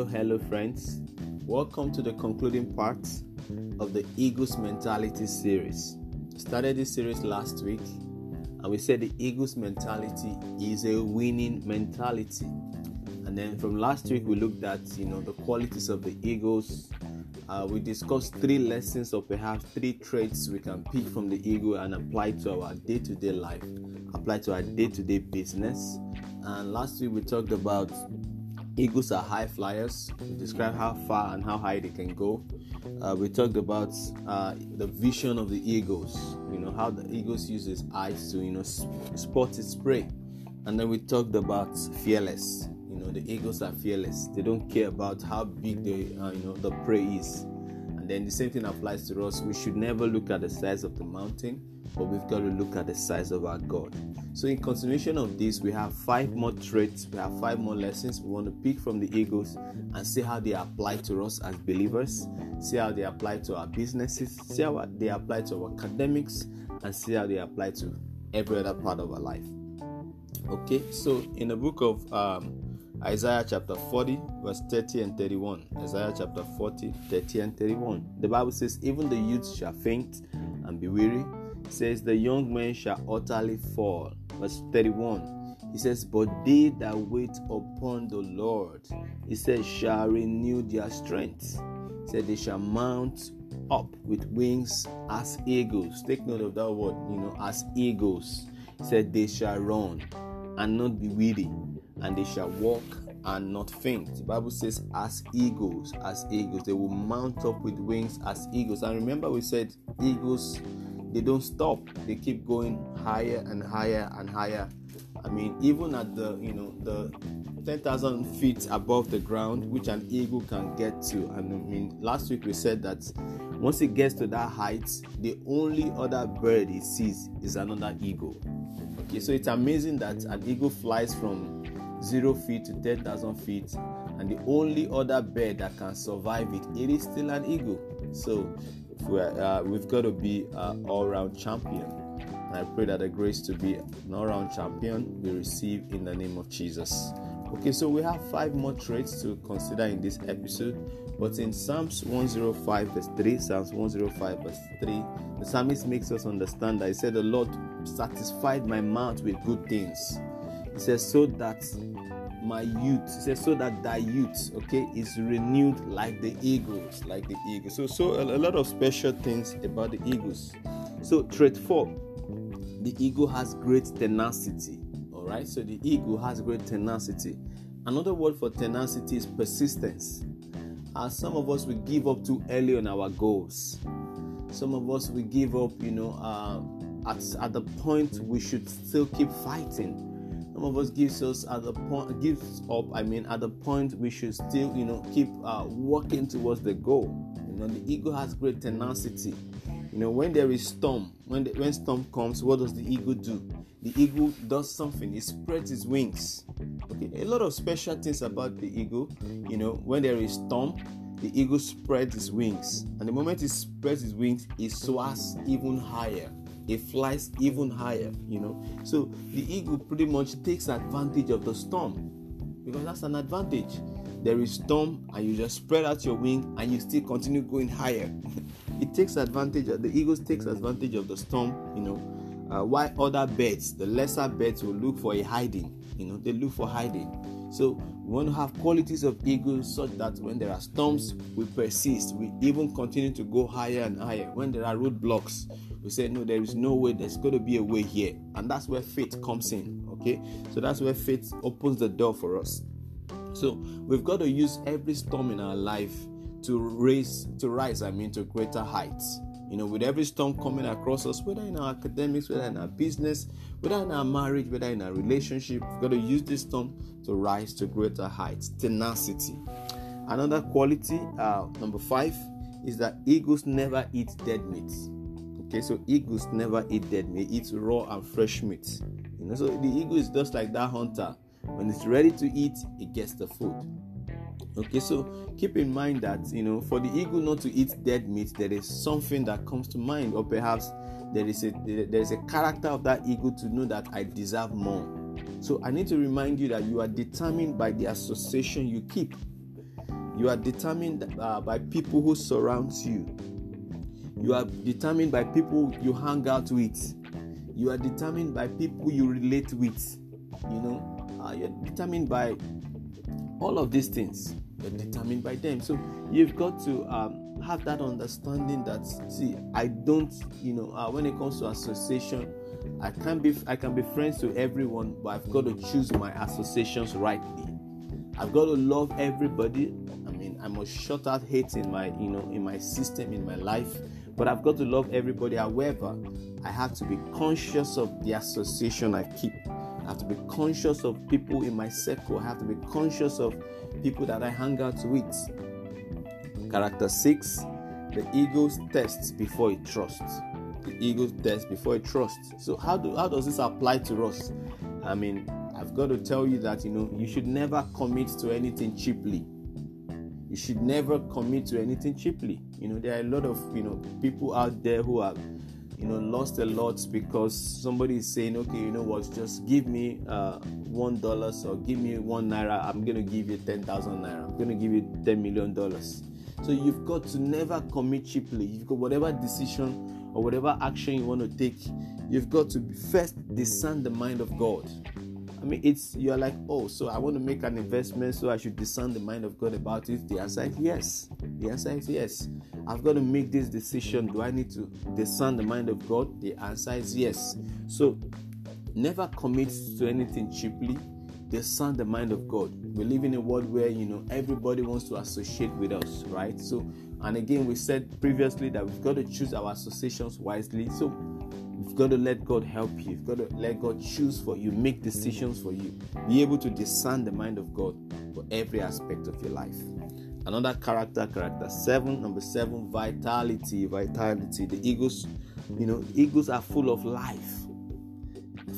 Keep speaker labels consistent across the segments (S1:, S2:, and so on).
S1: Hello, hello, friends. Welcome to the concluding part of the Eagles Mentality series. Started this series last week, and we said the Eagles mentality is a winning mentality. And then from last week, we looked at you know the qualities of the Eagles. Uh, we discussed three lessons, or perhaps three traits we can pick from the ego and apply to our day-to-day life, apply to our day-to-day business. And last week we talked about Eagles are high flyers. We described how far and how high they can go. Uh, we talked about uh, the vision of the eagles. You know how the eagles use its eyes to you know spot its prey, and then we talked about fearless. You know the eagles are fearless. They don't care about how big the uh, you know the prey is. And then the same thing applies to us. We should never look at the size of the mountain, but we've got to look at the size of our God. So, in continuation of this, we have five more traits, we have five more lessons we want to pick from the eagles and see how they apply to us as believers, see how they apply to our businesses, see how they apply to our academics, and see how they apply to every other part of our life. Okay, so in the book of um, Isaiah chapter 40, verse 30 and 31. Isaiah chapter 40, 30 and 31. The Bible says, Even the youth shall faint and be weary. Says, The young men shall utterly fall verse 31. He says, But they that wait upon the Lord, he says, shall renew their strength. He said, They shall mount up with wings as eagles. Take note of that word, you know, as eagles. He said, They shall run and not be weary, and they shall walk and not faint. The Bible says, as eagles, as eagles, they will mount up with wings as eagles. And remember, we said eagles they don't stop. They keep going higher and higher and higher. I mean even at the you know the 10,000 feet above the ground which an eagle can get to. And i mean last week we said that once it gets to that height the only other bird it sees is another eagle. Okay so it's amazing that an eagle flies from zero feet to 10,000 feet and the only other bird that can survive it it is still an eagle. So we're, uh, we've got to be an all-round champion. And I pray that the grace to be an all-round champion we receive in the name of Jesus. Okay, so we have five more traits to consider in this episode. But in Psalms 105, verse 3, Psalms 105, verse 3, the psalmist makes us understand that he said, The Lord satisfied my mouth with good things. He says, So that my youth. He says, so that thy youth, okay, is renewed like the eagles, like the eagles. So, so a, a lot of special things about the eagles. So, trait four, the eagle has great tenacity. All right, so the eagle has great tenacity. Another word for tenacity is persistence. As some of us we give up too early on our goals. Some of us we give up, you know, uh, at, at the point we should still keep fighting some of us gives us at the point gives up i mean at the point we should still you know keep uh, working towards the goal. You know the ego has great tenacity. You know when there is storm when the, when storm comes what does the eagle do? The eagle does something. It spreads its wings. Okay a lot of special things about the eagle you know when there is storm the eagle spreads its wings. And the moment it spreads its wings it soars even higher it flies even higher, you know. So the eagle pretty much takes advantage of the storm because that's an advantage. There is storm, and you just spread out your wing and you still continue going higher. it takes advantage. Of, the eagles takes advantage of the storm, you know. Uh, while other birds, the lesser birds, will look for a hiding. You know, they look for hiding. So we want to have qualities of eagles such that when there are storms, we persist. We even continue to go higher and higher. When there are roadblocks, we say no there is no way. There's going to be a way here. And that's where faith comes in okay? So that's where faith opens the door for us. So we've got to use every storm in our life to raise to rise i mean to greater heights you know with every storm coming across us whether in our academics whether in our business whether in our marriage whether in our relationship we've got to use this storm to rise to greater heights tenacity another quality uh, number five is that eagles never eat dead meat Okay, so eagles never eat dead meat, eat raw and fresh meat. You know, so the eagle is just like that hunter. When it's ready to eat, it gets the food. Okay, so keep in mind that you know, for the eagle not to eat dead meat, there is something that comes to mind, or perhaps there is a there is a character of that eagle to know that I deserve more. So I need to remind you that you are determined by the association you keep. You are determined uh, by people who surround you. You are determined by people you hang out with. You are determined by people you relate with. You know, uh, you're determined by all of these things. Determined by them. So you've got to um, have that understanding that see, I don't, you know, uh, when it comes to association, I can be I can be friends to everyone, but I've got to choose my associations rightly. I've got to love everybody. I mean, I must shut out hate in my, you know, in my system, in my life. But I've got to love everybody. However, I have to be conscious of the association I keep. Have to be conscious of people in my circle. I have to be conscious of people that I hang out with. Character six, the ego's tests before it trusts. The ego's test before it trusts. So how do how does this apply to us? I mean, I've got to tell you that you know you should never commit to anything cheaply. You should never commit to anything cheaply. You know, there are a lot of you know people out there who have you know lost a lot because somebody is saying, okay, you know what, just give me uh, one dollar or give me one naira. I'm gonna give you ten thousand naira. I'm gonna give you ten million dollars. So you've got to never commit cheaply. You've got whatever decision or whatever action you want to take, you've got to first discern the mind of God. I mean, it's you're like, oh, so I want to make an investment, so I should discern the mind of God about it. The answer is yes. The answer is yes. I've got to make this decision. Do I need to discern the mind of God? The answer is yes. So never commit to anything cheaply. Discern the mind of God. We live in a world where you know everybody wants to associate with us, right? So, and again, we said previously that we've got to choose our associations wisely. So You've got to let God help you. You've got to let God choose for you, make decisions for you. Be able to discern the mind of God for every aspect of your life. Another character, character seven, number seven, vitality, vitality. The eagles, you know, eagles are full of life.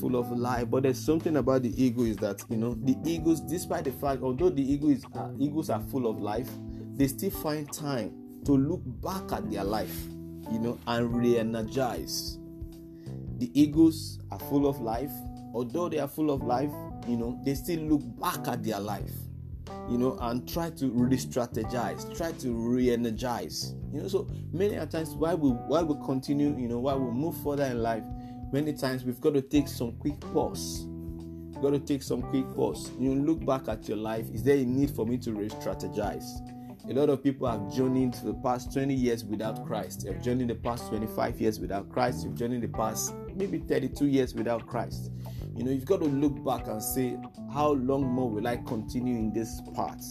S1: Full of life, but there's something about the eagle is that you know the eagles, despite the fact, although the eagle is, uh, eagles are full of life, they still find time to look back at their life, you know, and re-energize the eagles are full of life. Although they are full of life, you know, they still look back at their life, you know, and try to re strategize, try to re energize. You know, so many times while we while we continue, you know, while we move further in life, many times we've got to take some quick pause. We've got to take some quick pause. You know, look back at your life. Is there a need for me to re strategize? A lot of people have journeyed the past 20 years without Christ. They've journeyed the past 25 years without Christ. You've journeyed the past maybe 32 years without Christ. You know, you've got to look back and say, how long more will I continue in this path?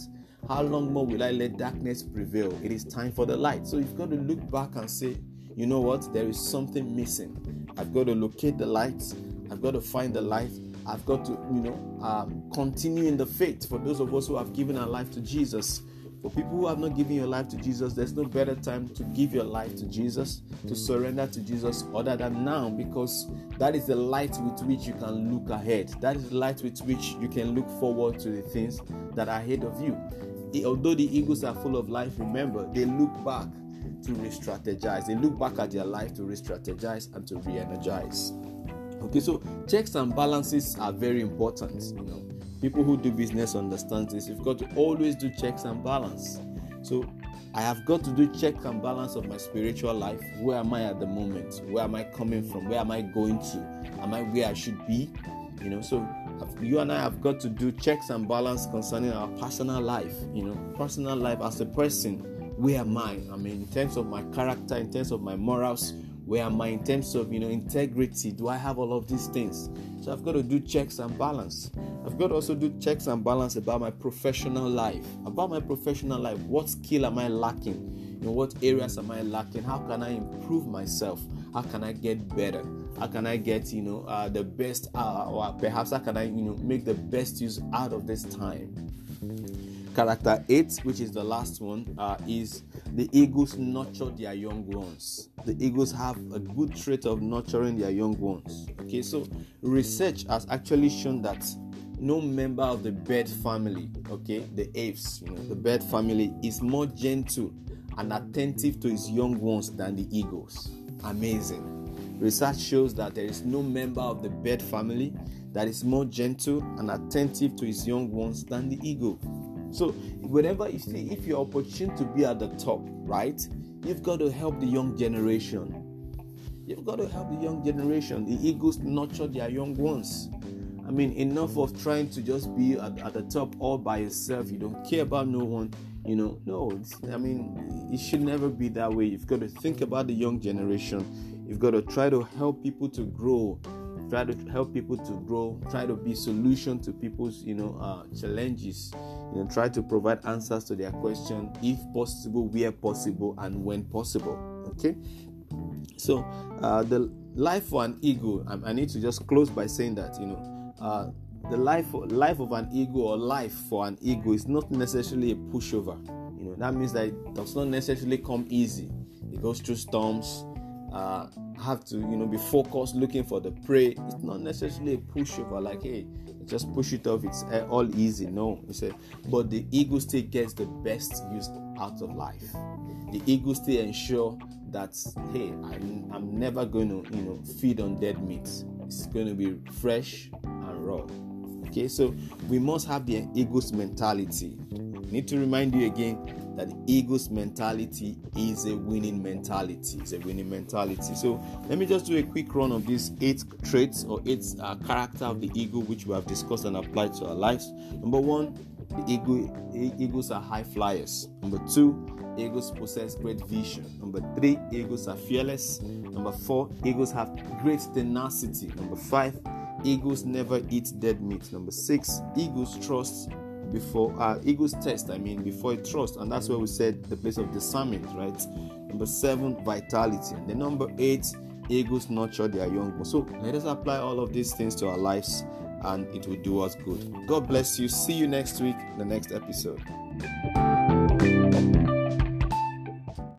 S1: How long more will I let darkness prevail? It is time for the light. So you've got to look back and say, you know what? There is something missing. I've got to locate the light. I've got to find the light. I've got to, you know, um, continue in the faith. For those of us who have given our life to Jesus, for people who have not given your life to Jesus, there's no better time to give your life to Jesus, to surrender to Jesus, other than now, because that is the light with which you can look ahead. That is the light with which you can look forward to the things that are ahead of you. Although the eagles are full of life, remember, they look back to re strategize. They look back at their life to re strategize and to re energize. Okay, so checks and balances are very important. You know, people who do business understand this. You've got to always do checks and balance. So I have got to do check and balance of my spiritual life. Where am I at the moment? Where am I coming from? Where am I going to? Am I where I should be? You know, so you and I have got to do checks and balance concerning our personal life. You know, personal life as a person. Where am I? I mean, in terms of my character, in terms of my morals, where am I in terms of you know integrity? Do I have all of these things? So I've got to do checks and balance. I've got to also do checks and balance about my professional life. About my professional life, what skill am I lacking? In what areas am I lacking? How can I improve myself? How can I get better? How can I get you know uh, the best, uh, or perhaps how can I you know make the best use out of this time? Character 8, which is the last one, uh, is the eagles nurture their young ones. The eagles have a good trait of nurturing their young ones. Okay, so research has actually shown that no member of the bird family, okay, the apes, you know, the bird family is more gentle and attentive to its young ones than the eagles. Amazing. Research shows that there is no member of the bird family that is more gentle and attentive to his young ones than the eagle. So whenever you see if you're opportune to be at the top, right? You've got to help the young generation. You've got to help the young generation. The eagles nurture their young ones. I mean, enough of trying to just be at, at the top all by yourself. You don't care about no one. You know, no. I mean, it should never be that way. You've got to think about the young generation. You've got to try to help people to grow try to help people to grow try to be solution to people's you know uh, challenges you know try to provide answers to their question if possible where possible and when possible okay? So uh, the life for an ego I, I, need to just close by saying that you know uh, the life life of an ego or life for an ego is not necessarily a pushover you know. That means that it does not necessarily come easy. It goes through storms uh, have to you know be focused looking for the prey. It's not necessarily a pushover like hey just push it off it's uh, all easy. No he said but the ego still gets the best use out of life. The ego still ensure that hey I'm, I'm never going to you know feed on dead meat. It's going to be fresh and raw. Okay so we must have the ego's mentality. Need to remind you again that the ego's mentality is a winning mentality. It's a winning mentality. So let me just do a quick run of these eight traits or eight uh, character of the ego, which we have discussed and applied to our lives. Number one, the ego egos are high flyers. Number two, egos possess great vision. Number three, egos are fearless. Number four, egos have great tenacity. Number five, egos never eat dead meat. Number six, egos trust before uh, eagles test i mean before it trust and that's where we said the place of discernment right? Number seven vitality. And the number eight eagles nurture their young so let us apply all of these things to our lives and it will do us good. God bless you. See you next week the next episode